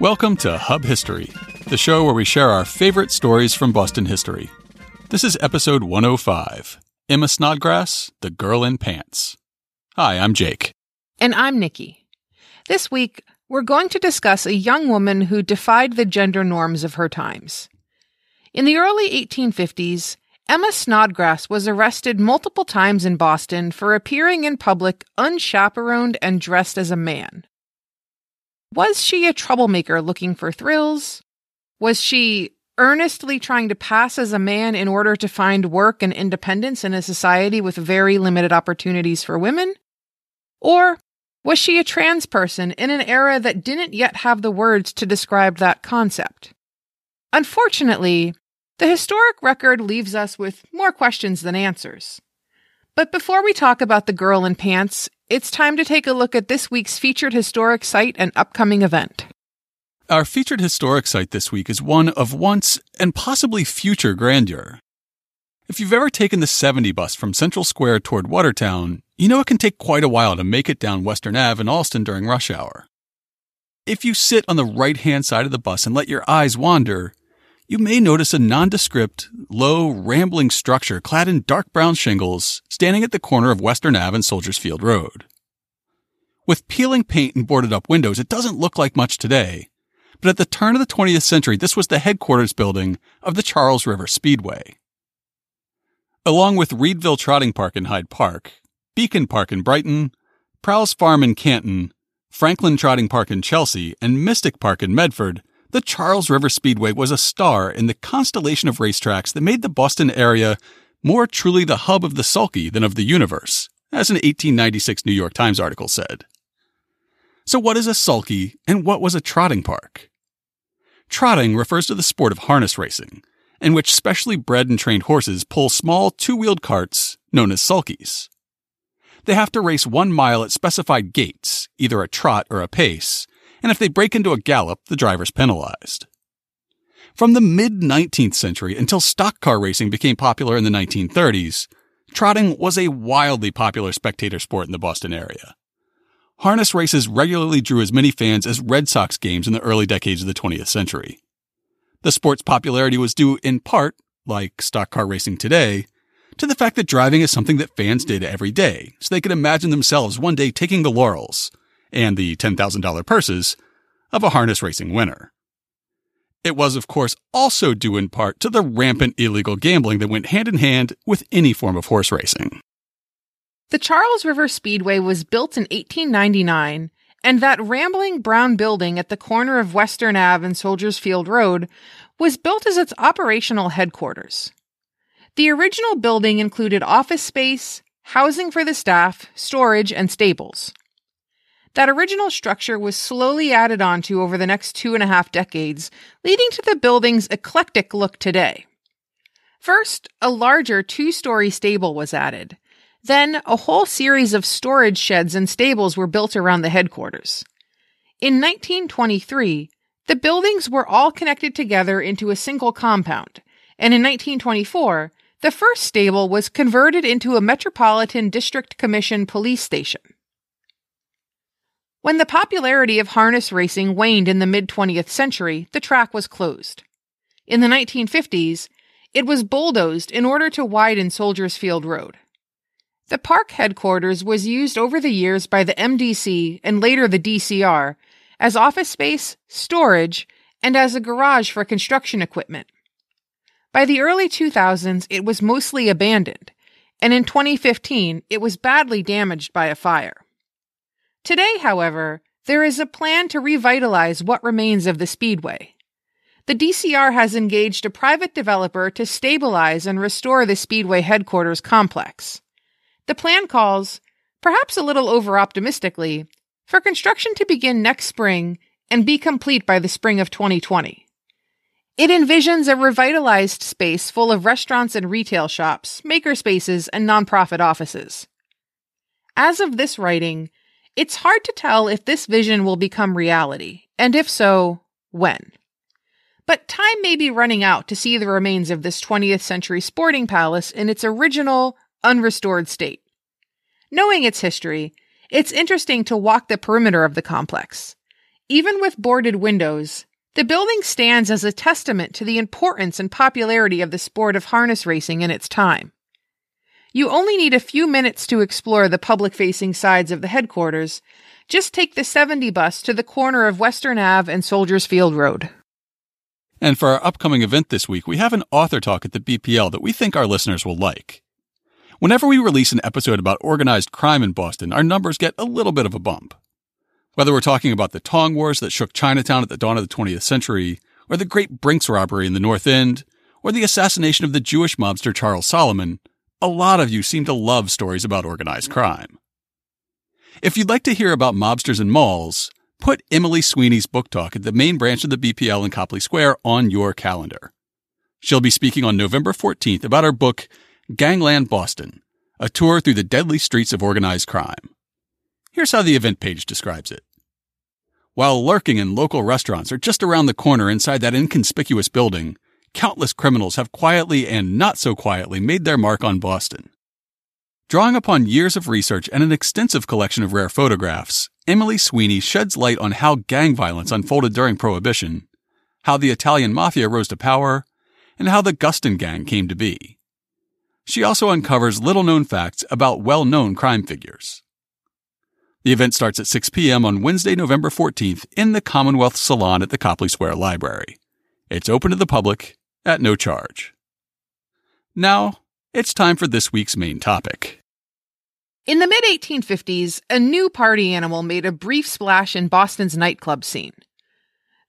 Welcome to Hub History, the show where we share our favorite stories from Boston history. This is episode 105 Emma Snodgrass, The Girl in Pants. Hi, I'm Jake. And I'm Nikki. This week, we're going to discuss a young woman who defied the gender norms of her times. In the early 1850s, Emma Snodgrass was arrested multiple times in Boston for appearing in public unchaperoned and dressed as a man. Was she a troublemaker looking for thrills? Was she earnestly trying to pass as a man in order to find work and independence in a society with very limited opportunities for women? Or was she a trans person in an era that didn't yet have the words to describe that concept? Unfortunately, the historic record leaves us with more questions than answers. But before we talk about the girl in pants, it's time to take a look at this week's featured historic site and upcoming event. Our featured historic site this week is one of once and possibly future grandeur. If you've ever taken the 70 bus from Central Square toward Watertown, you know it can take quite a while to make it down Western Ave in Allston during rush hour. If you sit on the right hand side of the bus and let your eyes wander, you may notice a nondescript, low, rambling structure clad in dark brown shingles standing at the corner of Western Ave and Soldiers Field Road. With peeling paint and boarded up windows, it doesn't look like much today, but at the turn of the 20th century, this was the headquarters building of the Charles River Speedway. Along with Readville Trotting Park in Hyde Park, Beacon Park in Brighton, Prowse Farm in Canton, Franklin Trotting Park in Chelsea, and Mystic Park in Medford, the Charles River Speedway was a star in the constellation of racetracks that made the Boston area more truly the hub of the sulky than of the universe, as an 1896 New York Times article said. So, what is a sulky and what was a trotting park? Trotting refers to the sport of harness racing, in which specially bred and trained horses pull small two wheeled carts known as sulkies. They have to race one mile at specified gaits, either a trot or a pace, and if they break into a gallop, the driver's penalized. From the mid 19th century until stock car racing became popular in the 1930s, trotting was a wildly popular spectator sport in the Boston area. Harness races regularly drew as many fans as Red Sox games in the early decades of the 20th century. The sport's popularity was due in part, like stock car racing today, to the fact that driving is something that fans did every day, so they could imagine themselves one day taking the laurels, and the $10,000 purses of a harness racing winner. It was, of course, also due in part to the rampant illegal gambling that went hand in hand with any form of horse racing. The Charles River Speedway was built in 1899, and that rambling brown building at the corner of Western Ave and Soldiers Field Road was built as its operational headquarters. The original building included office space, housing for the staff, storage, and stables. That original structure was slowly added onto over the next two and a half decades, leading to the building's eclectic look today. First, a larger two story stable was added. Then, a whole series of storage sheds and stables were built around the headquarters. In 1923, the buildings were all connected together into a single compound, and in 1924, the first stable was converted into a Metropolitan District Commission police station. When the popularity of harness racing waned in the mid 20th century, the track was closed. In the 1950s, it was bulldozed in order to widen Soldiers Field Road. The park headquarters was used over the years by the MDC and later the DCR as office space, storage, and as a garage for construction equipment. By the early 2000s, it was mostly abandoned, and in 2015, it was badly damaged by a fire. Today, however, there is a plan to revitalize what remains of the Speedway. The DCR has engaged a private developer to stabilize and restore the Speedway headquarters complex. The plan calls, perhaps a little over optimistically, for construction to begin next spring and be complete by the spring of 2020. It envisions a revitalized space full of restaurants and retail shops, maker spaces, and nonprofit offices. As of this writing, it's hard to tell if this vision will become reality, and if so, when. But time may be running out to see the remains of this 20th century sporting palace in its original, unrestored state. Knowing its history, it's interesting to walk the perimeter of the complex. Even with boarded windows, the building stands as a testament to the importance and popularity of the sport of harness racing in its time. You only need a few minutes to explore the public facing sides of the headquarters. Just take the 70 bus to the corner of Western Ave and Soldiers Field Road. And for our upcoming event this week, we have an author talk at the BPL that we think our listeners will like. Whenever we release an episode about organized crime in Boston, our numbers get a little bit of a bump. Whether we're talking about the Tong Wars that shook Chinatown at the dawn of the 20th century, or the Great Brinks robbery in the North End, or the assassination of the Jewish mobster Charles Solomon, a lot of you seem to love stories about organized crime. If you'd like to hear about mobsters and malls, put Emily Sweeney's book talk at the main branch of the BPL in Copley Square on your calendar. She'll be speaking on November 14th about her book, Gangland Boston, a tour through the deadly streets of organized crime. Here's how the event page describes it. While lurking in local restaurants or just around the corner inside that inconspicuous building, countless criminals have quietly and not so quietly made their mark on Boston. Drawing upon years of research and an extensive collection of rare photographs, Emily Sweeney sheds light on how gang violence unfolded during Prohibition, how the Italian mafia rose to power, and how the Gustin gang came to be. She also uncovers little known facts about well known crime figures. The event starts at 6 p.m. on Wednesday, November 14th in the Commonwealth Salon at the Copley Square Library. It's open to the public at no charge. Now, it's time for this week's main topic. In the mid 1850s, a new party animal made a brief splash in Boston's nightclub scene.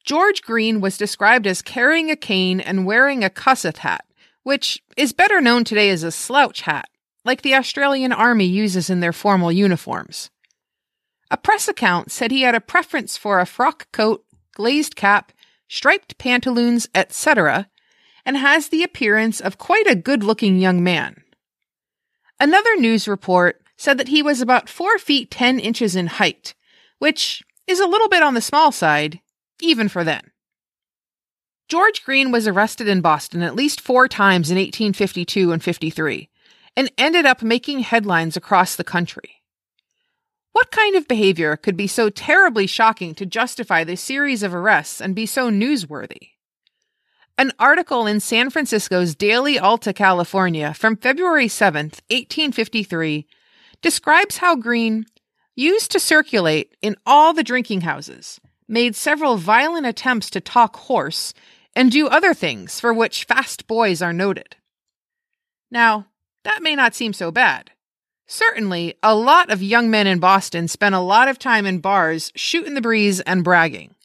George Green was described as carrying a cane and wearing a Kossuth hat, which is better known today as a slouch hat, like the Australian Army uses in their formal uniforms. A press account said he had a preference for a frock coat, glazed cap, striped pantaloons, etc., and has the appearance of quite a good looking young man. Another news report said that he was about 4 feet 10 inches in height, which is a little bit on the small side, even for then. George Green was arrested in Boston at least four times in 1852 and 53, and ended up making headlines across the country. What kind of behavior could be so terribly shocking to justify this series of arrests and be so newsworthy? An article in San Francisco's Daily Alta California from February 7th, 1853, describes how Green used to circulate in all the drinking houses, made several violent attempts to talk horse, and do other things for which fast boys are noted. Now, that may not seem so bad. Certainly, a lot of young men in Boston spent a lot of time in bars shooting the breeze and bragging.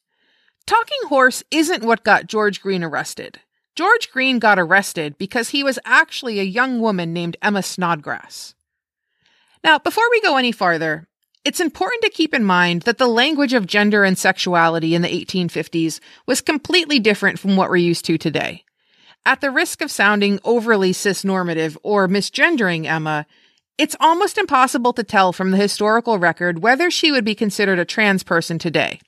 Talking horse isn't what got George Green arrested. George Green got arrested because he was actually a young woman named Emma Snodgrass. Now, before we go any farther, it's important to keep in mind that the language of gender and sexuality in the 1850s was completely different from what we're used to today. At the risk of sounding overly cisnormative or misgendering Emma, it's almost impossible to tell from the historical record whether she would be considered a trans person today.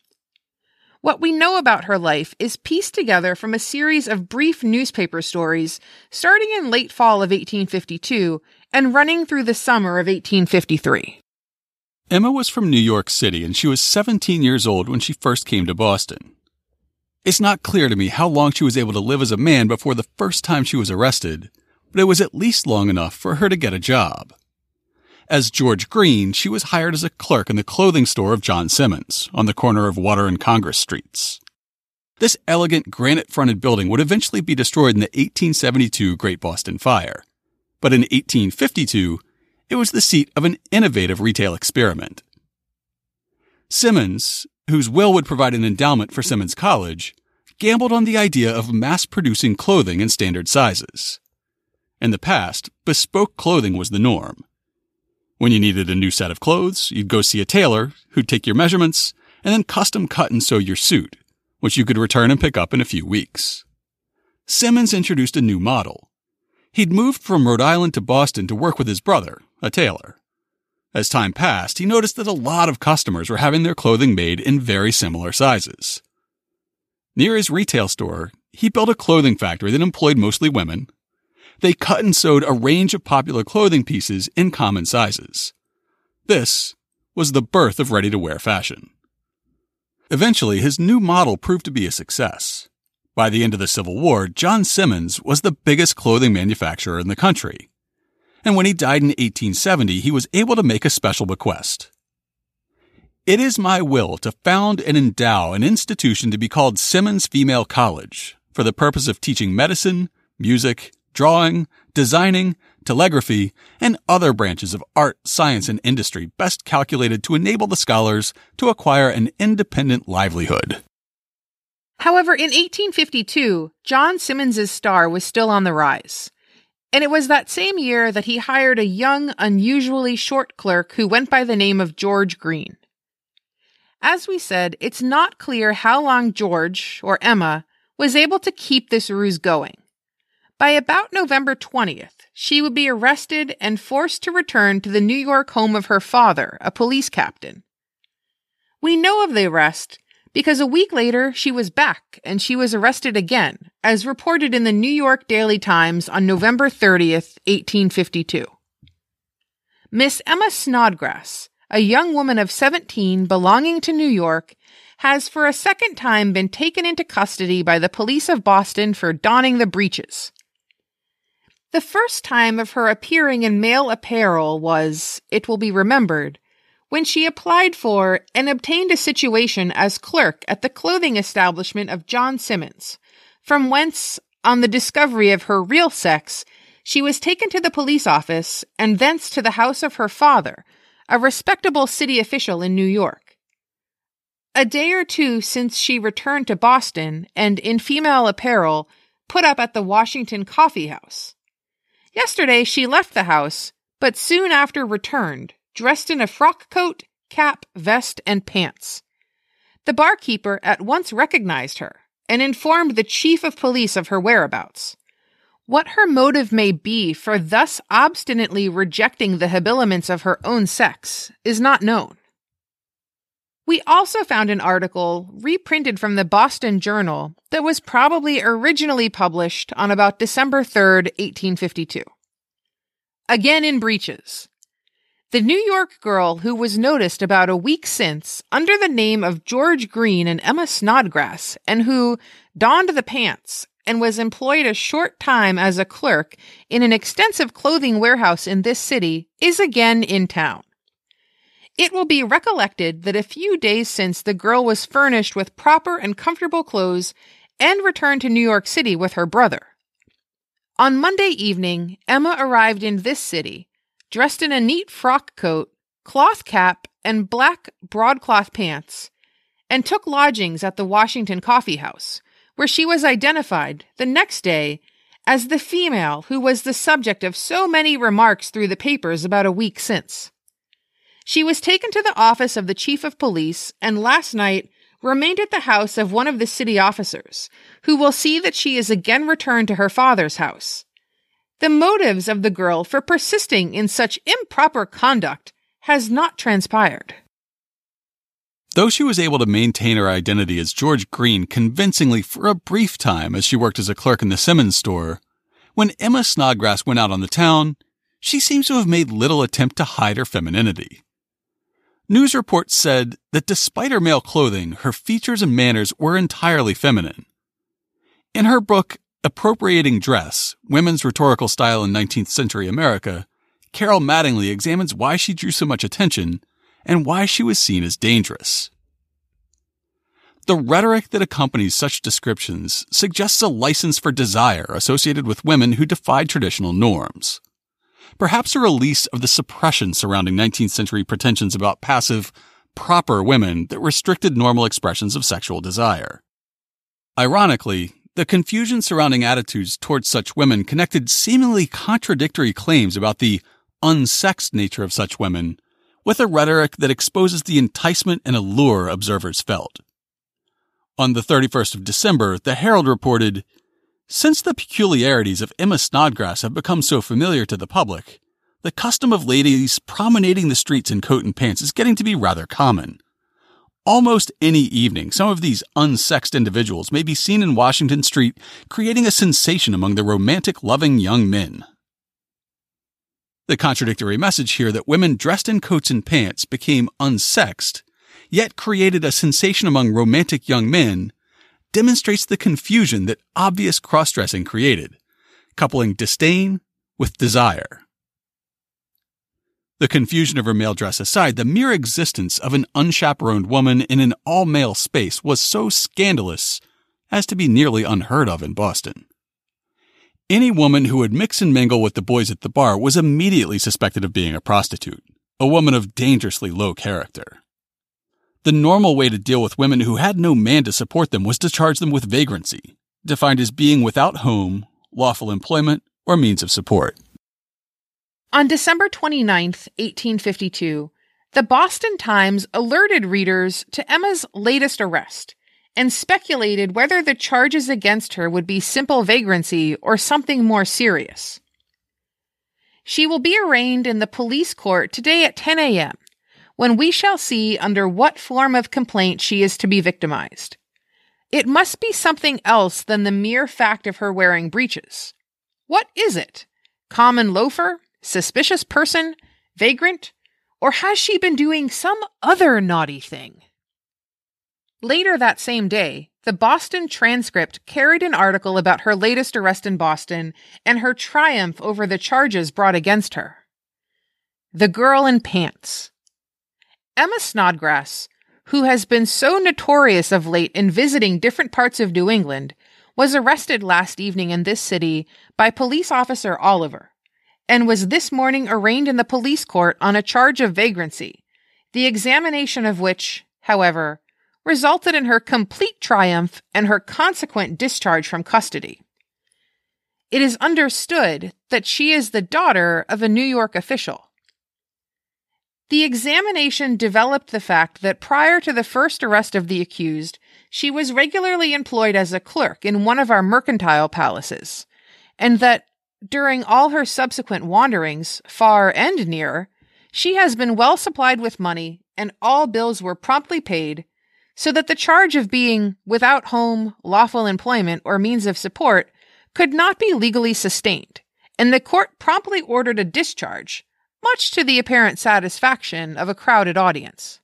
What we know about her life is pieced together from a series of brief newspaper stories starting in late fall of 1852 and running through the summer of 1853. Emma was from New York City and she was 17 years old when she first came to Boston. It's not clear to me how long she was able to live as a man before the first time she was arrested, but it was at least long enough for her to get a job. As George Green, she was hired as a clerk in the clothing store of John Simmons on the corner of Water and Congress Streets. This elegant granite fronted building would eventually be destroyed in the 1872 Great Boston Fire. But in 1852, it was the seat of an innovative retail experiment. Simmons, whose will would provide an endowment for Simmons College, gambled on the idea of mass producing clothing in standard sizes. In the past, bespoke clothing was the norm. When you needed a new set of clothes, you'd go see a tailor who'd take your measurements and then custom cut and sew your suit, which you could return and pick up in a few weeks. Simmons introduced a new model. He'd moved from Rhode Island to Boston to work with his brother, a tailor. As time passed, he noticed that a lot of customers were having their clothing made in very similar sizes. Near his retail store, he built a clothing factory that employed mostly women they cut and sewed a range of popular clothing pieces in common sizes. This was the birth of ready to wear fashion. Eventually, his new model proved to be a success. By the end of the Civil War, John Simmons was the biggest clothing manufacturer in the country. And when he died in 1870, he was able to make a special bequest. It is my will to found and endow an institution to be called Simmons Female College for the purpose of teaching medicine, music, drawing, designing, telegraphy, and other branches of art, science, and industry best calculated to enable the scholars to acquire an independent livelihood. However, in 1852, John Simmons's star was still on the rise. And it was that same year that he hired a young, unusually short clerk who went by the name of George Green. As we said, it's not clear how long George, or Emma, was able to keep this ruse going. By about November 20th, she would be arrested and forced to return to the New York home of her father, a police captain. We know of the arrest because a week later she was back and she was arrested again, as reported in the New York Daily Times on November 30th, 1852. Miss Emma Snodgrass, a young woman of 17 belonging to New York, has for a second time been taken into custody by the police of Boston for donning the breeches. The first time of her appearing in male apparel was, it will be remembered, when she applied for and obtained a situation as clerk at the clothing establishment of John Simmons, from whence, on the discovery of her real sex, she was taken to the police office and thence to the house of her father, a respectable city official in New York. A day or two since she returned to Boston and in female apparel put up at the Washington Coffee House. Yesterday she left the house, but soon after returned, dressed in a frock coat, cap, vest, and pants. The barkeeper at once recognized her and informed the chief of police of her whereabouts. What her motive may be for thus obstinately rejecting the habiliments of her own sex is not known. We also found an article reprinted from the Boston Journal that was probably originally published on about December 3rd, 1852. Again in breeches. The New York girl who was noticed about a week since under the name of George Green and Emma Snodgrass, and who donned the pants and was employed a short time as a clerk in an extensive clothing warehouse in this city, is again in town. It will be recollected that a few days since the girl was furnished with proper and comfortable clothes and returned to New York City with her brother. On Monday evening, Emma arrived in this city, dressed in a neat frock coat, cloth cap, and black broadcloth pants, and took lodgings at the Washington Coffee House, where she was identified the next day as the female who was the subject of so many remarks through the papers about a week since. She was taken to the office of the chief of police and last night remained at the house of one of the city officers, who will see that she is again returned to her father's house. The motives of the girl for persisting in such improper conduct has not transpired. Though she was able to maintain her identity as George Green convincingly for a brief time as she worked as a clerk in the Simmons store, when Emma Snodgrass went out on the town, she seems to have made little attempt to hide her femininity. News reports said that despite her male clothing, her features and manners were entirely feminine. In her book, Appropriating Dress Women's Rhetorical Style in 19th Century America, Carol Mattingly examines why she drew so much attention and why she was seen as dangerous. The rhetoric that accompanies such descriptions suggests a license for desire associated with women who defied traditional norms perhaps a release of the suppression surrounding 19th century pretensions about passive, proper women that restricted normal expressions of sexual desire. Ironically, the confusion surrounding attitudes towards such women connected seemingly contradictory claims about the unsexed nature of such women with a rhetoric that exposes the enticement and allure observers felt. On the 31st of December, the Herald reported since the peculiarities of Emma Snodgrass have become so familiar to the public, the custom of ladies promenading the streets in coat and pants is getting to be rather common. Almost any evening, some of these unsexed individuals may be seen in Washington Street creating a sensation among the romantic loving young men. The contradictory message here that women dressed in coats and pants became unsexed yet created a sensation among romantic young men, demonstrates the confusion that obvious cross dressing created, coupling disdain with desire. The confusion of her male dress aside, the mere existence of an unchaperoned woman in an all male space was so scandalous as to be nearly unheard of in Boston. Any woman who would mix and mingle with the boys at the bar was immediately suspected of being a prostitute, a woman of dangerously low character. The normal way to deal with women who had no man to support them was to charge them with vagrancy, defined as being without home, lawful employment, or means of support. On December 29, 1852, the Boston Times alerted readers to Emma's latest arrest and speculated whether the charges against her would be simple vagrancy or something more serious. She will be arraigned in the police court today at 10 a.m., when we shall see under what form of complaint she is to be victimized. It must be something else than the mere fact of her wearing breeches. What is it? Common loafer? Suspicious person? Vagrant? Or has she been doing some other naughty thing? Later that same day, the Boston Transcript carried an article about her latest arrest in Boston and her triumph over the charges brought against her. The Girl in Pants. Emma Snodgrass, who has been so notorious of late in visiting different parts of New England, was arrested last evening in this city by police officer Oliver and was this morning arraigned in the police court on a charge of vagrancy, the examination of which, however, resulted in her complete triumph and her consequent discharge from custody. It is understood that she is the daughter of a New York official. The examination developed the fact that prior to the first arrest of the accused, she was regularly employed as a clerk in one of our mercantile palaces, and that during all her subsequent wanderings, far and near, she has been well supplied with money, and all bills were promptly paid, so that the charge of being without home, lawful employment, or means of support could not be legally sustained, and the court promptly ordered a discharge, much to the apparent satisfaction of a crowded audience.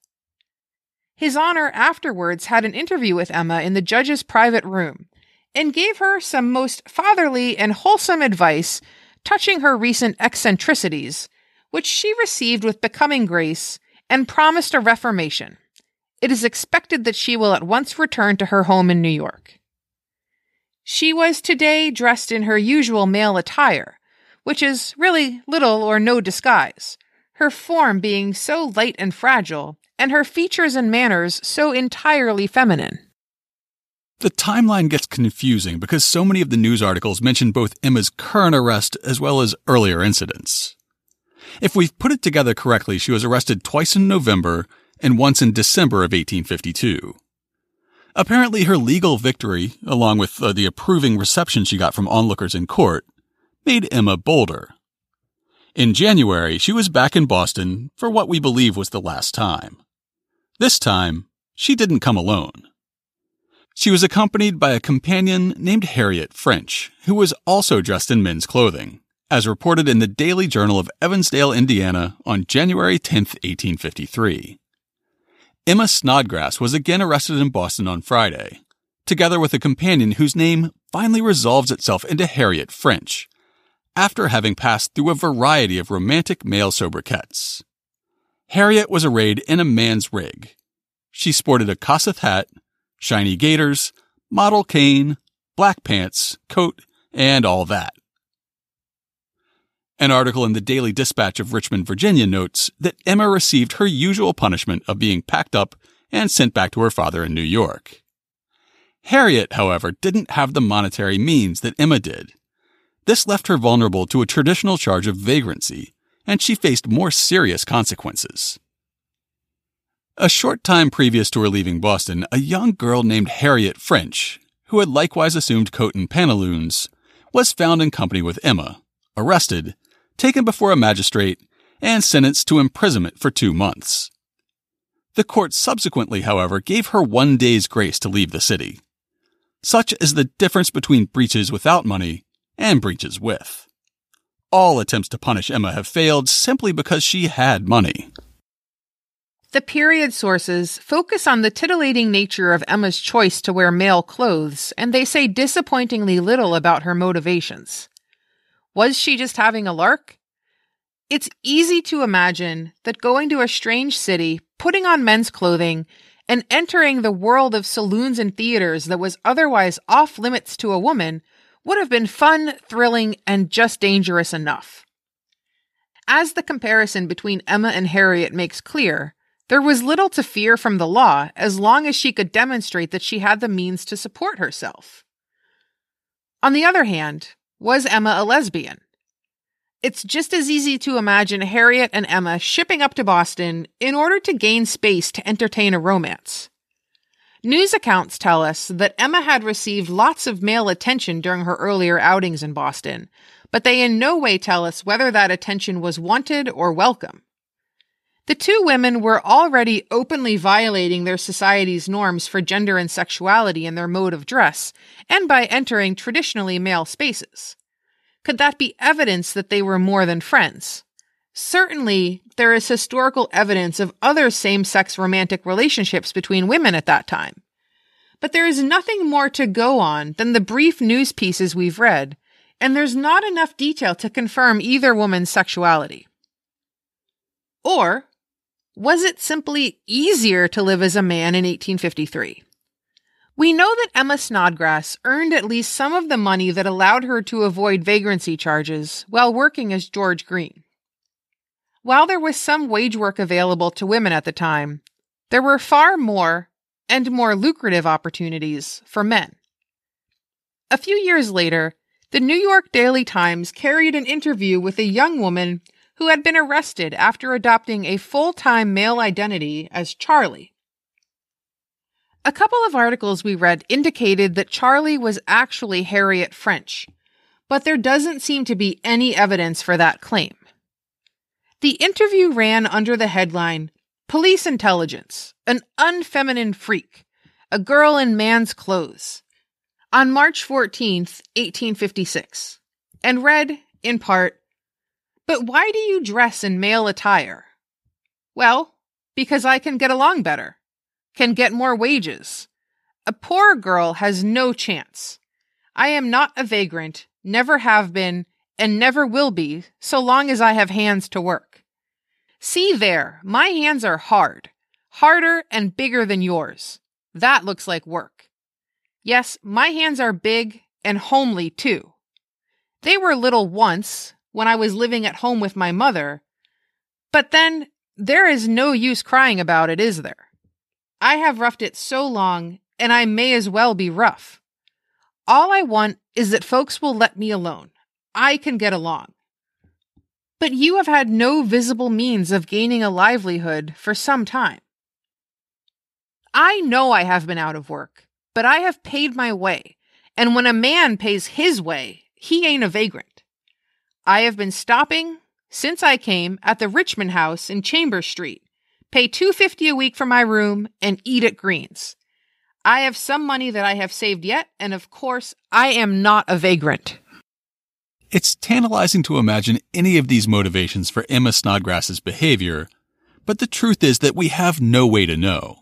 His Honor afterwards had an interview with Emma in the judge's private room, and gave her some most fatherly and wholesome advice touching her recent eccentricities, which she received with becoming grace and promised a reformation. It is expected that she will at once return to her home in New York. She was today dressed in her usual male attire, which is really little or no disguise, her form being so light and fragile, and her features and manners so entirely feminine. The timeline gets confusing because so many of the news articles mention both Emma's current arrest as well as earlier incidents. If we've put it together correctly, she was arrested twice in November and once in December of 1852. Apparently, her legal victory, along with uh, the approving reception she got from onlookers in court, made Emma bolder. In January, she was back in Boston for what we believe was the last time. This time, she didn't come alone. She was accompanied by a companion named Harriet French, who was also dressed in men's clothing, as reported in the Daily Journal of Evansville, Indiana on January 10, 1853. Emma Snodgrass was again arrested in Boston on Friday, together with a companion whose name finally resolves itself into Harriet French, after having passed through a variety of romantic male sobriquets. Harriet was arrayed in a man's rig. She sported a Kossuth hat, shiny gaiters, model cane, black pants, coat, and all that. An article in the Daily Dispatch of Richmond, Virginia notes that Emma received her usual punishment of being packed up and sent back to her father in New York. Harriet, however, didn't have the monetary means that Emma did. This left her vulnerable to a traditional charge of vagrancy, and she faced more serious consequences. A short time previous to her leaving Boston, a young girl named Harriet French, who had likewise assumed coat and pantaloons, was found in company with Emma, arrested, taken before a magistrate, and sentenced to imprisonment for two months. The court subsequently, however, gave her one day's grace to leave the city. Such is the difference between breaches without money and breaches with. All attempts to punish Emma have failed simply because she had money. The period sources focus on the titillating nature of Emma's choice to wear male clothes, and they say disappointingly little about her motivations. Was she just having a lark? It's easy to imagine that going to a strange city, putting on men's clothing, and entering the world of saloons and theaters that was otherwise off limits to a woman would have been fun, thrilling, and just dangerous enough. As the comparison between Emma and Harriet makes clear, there was little to fear from the law as long as she could demonstrate that she had the means to support herself. On the other hand, was Emma a lesbian? It's just as easy to imagine Harriet and Emma shipping up to Boston in order to gain space to entertain a romance. News accounts tell us that Emma had received lots of male attention during her earlier outings in Boston, but they in no way tell us whether that attention was wanted or welcome. The two women were already openly violating their society's norms for gender and sexuality in their mode of dress, and by entering traditionally male spaces. Could that be evidence that they were more than friends? Certainly, there is historical evidence of other same sex romantic relationships between women at that time. But there is nothing more to go on than the brief news pieces we've read, and there's not enough detail to confirm either woman's sexuality. Or, was it simply easier to live as a man in 1853? We know that Emma Snodgrass earned at least some of the money that allowed her to avoid vagrancy charges while working as George Green. While there was some wage work available to women at the time, there were far more and more lucrative opportunities for men. A few years later, the New York Daily Times carried an interview with a young woman who had been arrested after adopting a full time male identity as Charlie. A couple of articles we read indicated that Charlie was actually Harriet French, but there doesn't seem to be any evidence for that claim. The interview ran under the headline Police Intelligence, an unfeminine freak, a girl in man's clothes, on March 14th, 1856, and read, in part, But why do you dress in male attire? Well, because I can get along better can get more wages. A poor girl has no chance. I am not a vagrant, never have been, and never will be, so long as I have hands to work. See there, my hands are hard, harder and bigger than yours. That looks like work. Yes, my hands are big and homely too. They were little once, when I was living at home with my mother, but then there is no use crying about it, is there? I have roughed it so long, and I may as well be rough. All I want is that folks will let me alone. I can get along. But you have had no visible means of gaining a livelihood for some time. I know I have been out of work, but I have paid my way, and when a man pays his way, he ain't a vagrant. I have been stopping, since I came, at the Richmond House in Chambers Street, pay 250 a week for my room, and eat at Greens. I have some money that I have saved yet, and of course, I am not a vagrant. It's tantalizing to imagine any of these motivations for Emma Snodgrass's behavior, but the truth is that we have no way to know.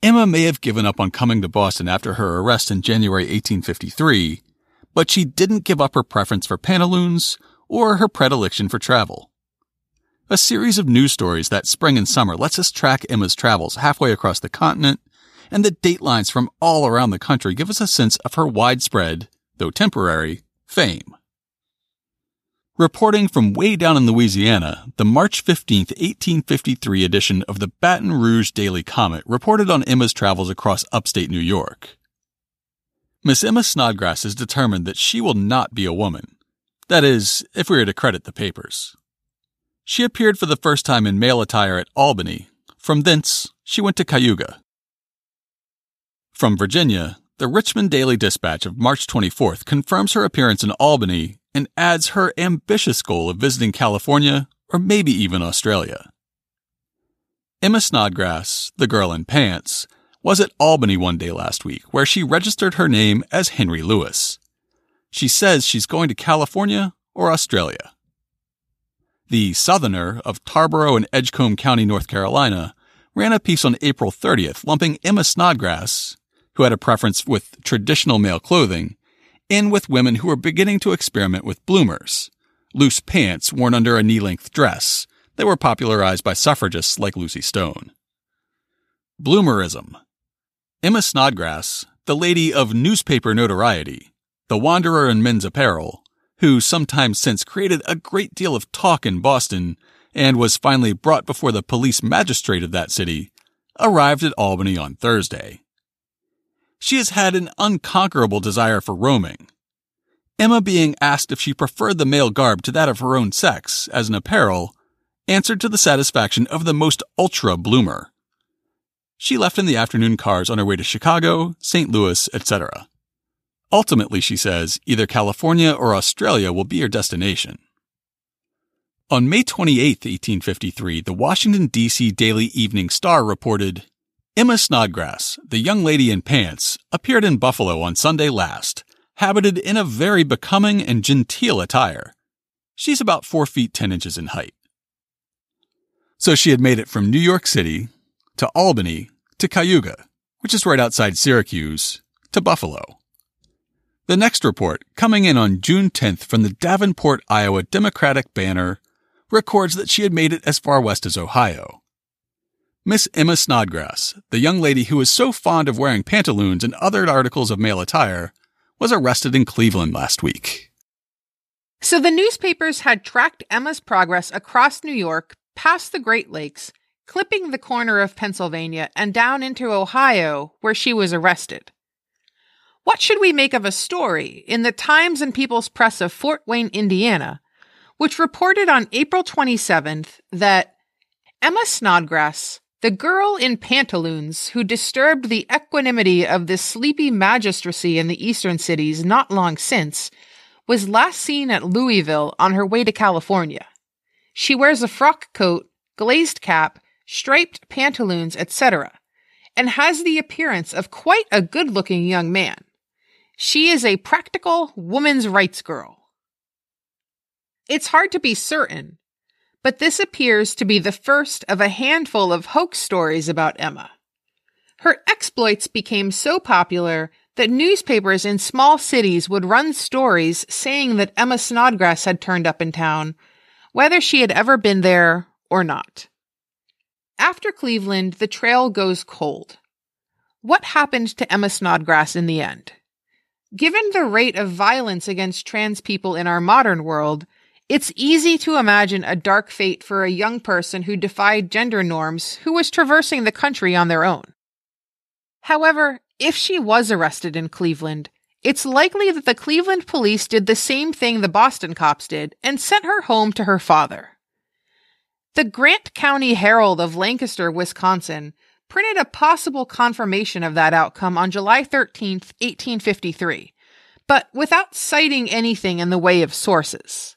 Emma may have given up on coming to Boston after her arrest in January 1853, but she didn't give up her preference for pantaloons or her predilection for travel. A series of news stories that spring and summer lets us track Emma's travels halfway across the continent, and the datelines from all around the country give us a sense of her widespread, though temporary, fame. Reporting from way down in Louisiana, the March 15, 1853 edition of the Baton Rouge Daily Comet reported on Emma's travels across upstate New York. Miss Emma Snodgrass is determined that she will not be a woman. That is, if we are to credit the papers. She appeared for the first time in male attire at Albany. From thence, she went to Cayuga. From Virginia, the Richmond Daily Dispatch of March 24th confirms her appearance in Albany and adds her ambitious goal of visiting California or maybe even Australia. Emma Snodgrass, the girl in pants, was at Albany one day last week where she registered her name as Henry Lewis. She says she's going to California or Australia. The Southerner of Tarboro and Edgecombe County, North Carolina, ran a piece on April 30th lumping Emma Snodgrass, who had a preference with traditional male clothing, in with women who were beginning to experiment with bloomers, loose pants worn under a knee length dress that were popularized by suffragists like Lucy Stone. Bloomerism. Emma Snodgrass, the lady of newspaper notoriety, the wanderer in men's apparel, who sometime since created a great deal of talk in Boston and was finally brought before the police magistrate of that city, arrived at Albany on Thursday. She has had an unconquerable desire for roaming. Emma being asked if she preferred the male garb to that of her own sex as an apparel, answered to the satisfaction of the most ultra bloomer. She left in the afternoon cars on her way to Chicago, St. Louis, etc. Ultimately, she says, either California or Australia will be her destination. On May 28, 1853, the Washington, D.C. Daily Evening Star reported Emma Snodgrass, the young lady in pants, appeared in Buffalo on Sunday last, habited in a very becoming and genteel attire. She's about 4 feet 10 inches in height. So she had made it from New York City to Albany to Cayuga, which is right outside Syracuse, to Buffalo. The next report, coming in on June 10th from the Davenport, Iowa Democratic Banner, records that she had made it as far west as Ohio. Miss Emma Snodgrass, the young lady who was so fond of wearing pantaloons and other articles of male attire, was arrested in Cleveland last week. So the newspapers had tracked Emma's progress across New York, past the Great Lakes, clipping the corner of Pennsylvania, and down into Ohio, where she was arrested. What should we make of a story in the Times and People's Press of Fort Wayne, Indiana, which reported on April 27th that Emma Snodgrass, the girl in pantaloons who disturbed the equanimity of the sleepy magistracy in the eastern cities not long since, was last seen at Louisville on her way to California. She wears a frock coat, glazed cap, striped pantaloons, etc., and has the appearance of quite a good looking young man. She is a practical woman's rights girl. It's hard to be certain, but this appears to be the first of a handful of hoax stories about Emma. Her exploits became so popular that newspapers in small cities would run stories saying that Emma Snodgrass had turned up in town, whether she had ever been there or not. After Cleveland, the trail goes cold. What happened to Emma Snodgrass in the end? Given the rate of violence against trans people in our modern world, it's easy to imagine a dark fate for a young person who defied gender norms who was traversing the country on their own. However, if she was arrested in Cleveland, it's likely that the Cleveland police did the same thing the Boston cops did and sent her home to her father. The Grant County Herald of Lancaster, Wisconsin, printed a possible confirmation of that outcome on July 13, 1853, but without citing anything in the way of sources.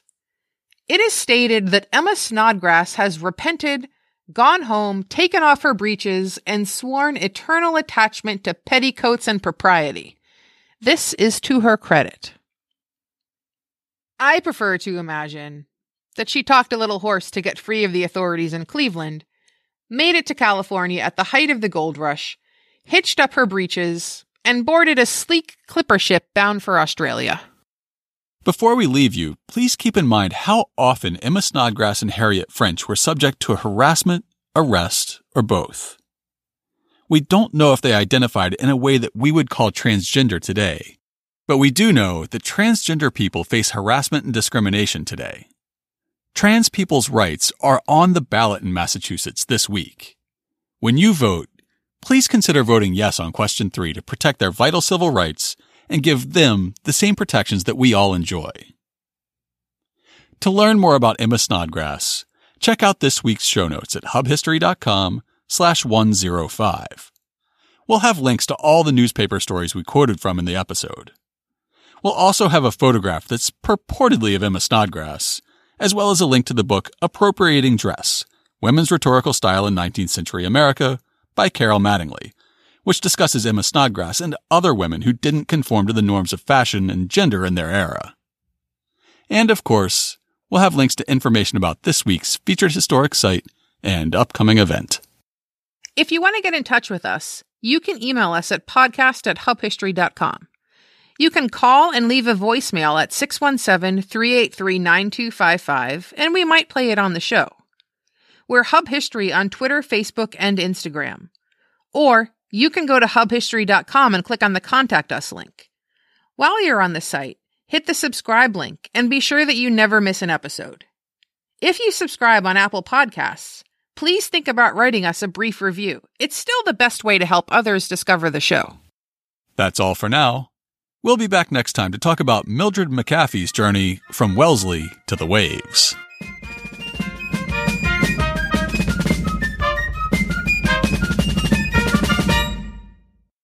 It is stated that Emma Snodgrass has repented, gone home, taken off her breeches, and sworn eternal attachment to petticoats and propriety. This is to her credit. I prefer to imagine that she talked a little horse to get free of the authorities in Cleveland made it to California at the height of the gold rush, hitched up her breeches, and boarded a sleek clipper ship bound for Australia. Before we leave you, please keep in mind how often Emma Snodgrass and Harriet French were subject to harassment, arrest, or both. We don't know if they identified in a way that we would call transgender today, but we do know that transgender people face harassment and discrimination today. Trans people's rights are on the ballot in Massachusetts this week. When you vote, please consider voting yes on question three to protect their vital civil rights and give them the same protections that we all enjoy. To learn more about Emma Snodgrass, check out this week's show notes at hubhistory.com slash 105. We'll have links to all the newspaper stories we quoted from in the episode. We'll also have a photograph that's purportedly of Emma Snodgrass as well as a link to the book Appropriating Dress Women's Rhetorical Style in 19th Century America by Carol Mattingly, which discusses Emma Snodgrass and other women who didn't conform to the norms of fashion and gender in their era. And of course, we'll have links to information about this week's featured historic site and upcoming event. If you want to get in touch with us, you can email us at podcast at hubhistory.com. You can call and leave a voicemail at 617 383 9255, and we might play it on the show. We're Hub History on Twitter, Facebook, and Instagram. Or you can go to hubhistory.com and click on the Contact Us link. While you're on the site, hit the subscribe link and be sure that you never miss an episode. If you subscribe on Apple Podcasts, please think about writing us a brief review. It's still the best way to help others discover the show. That's all for now. We'll be back next time to talk about Mildred McAfee's journey from Wellesley to the WAVES.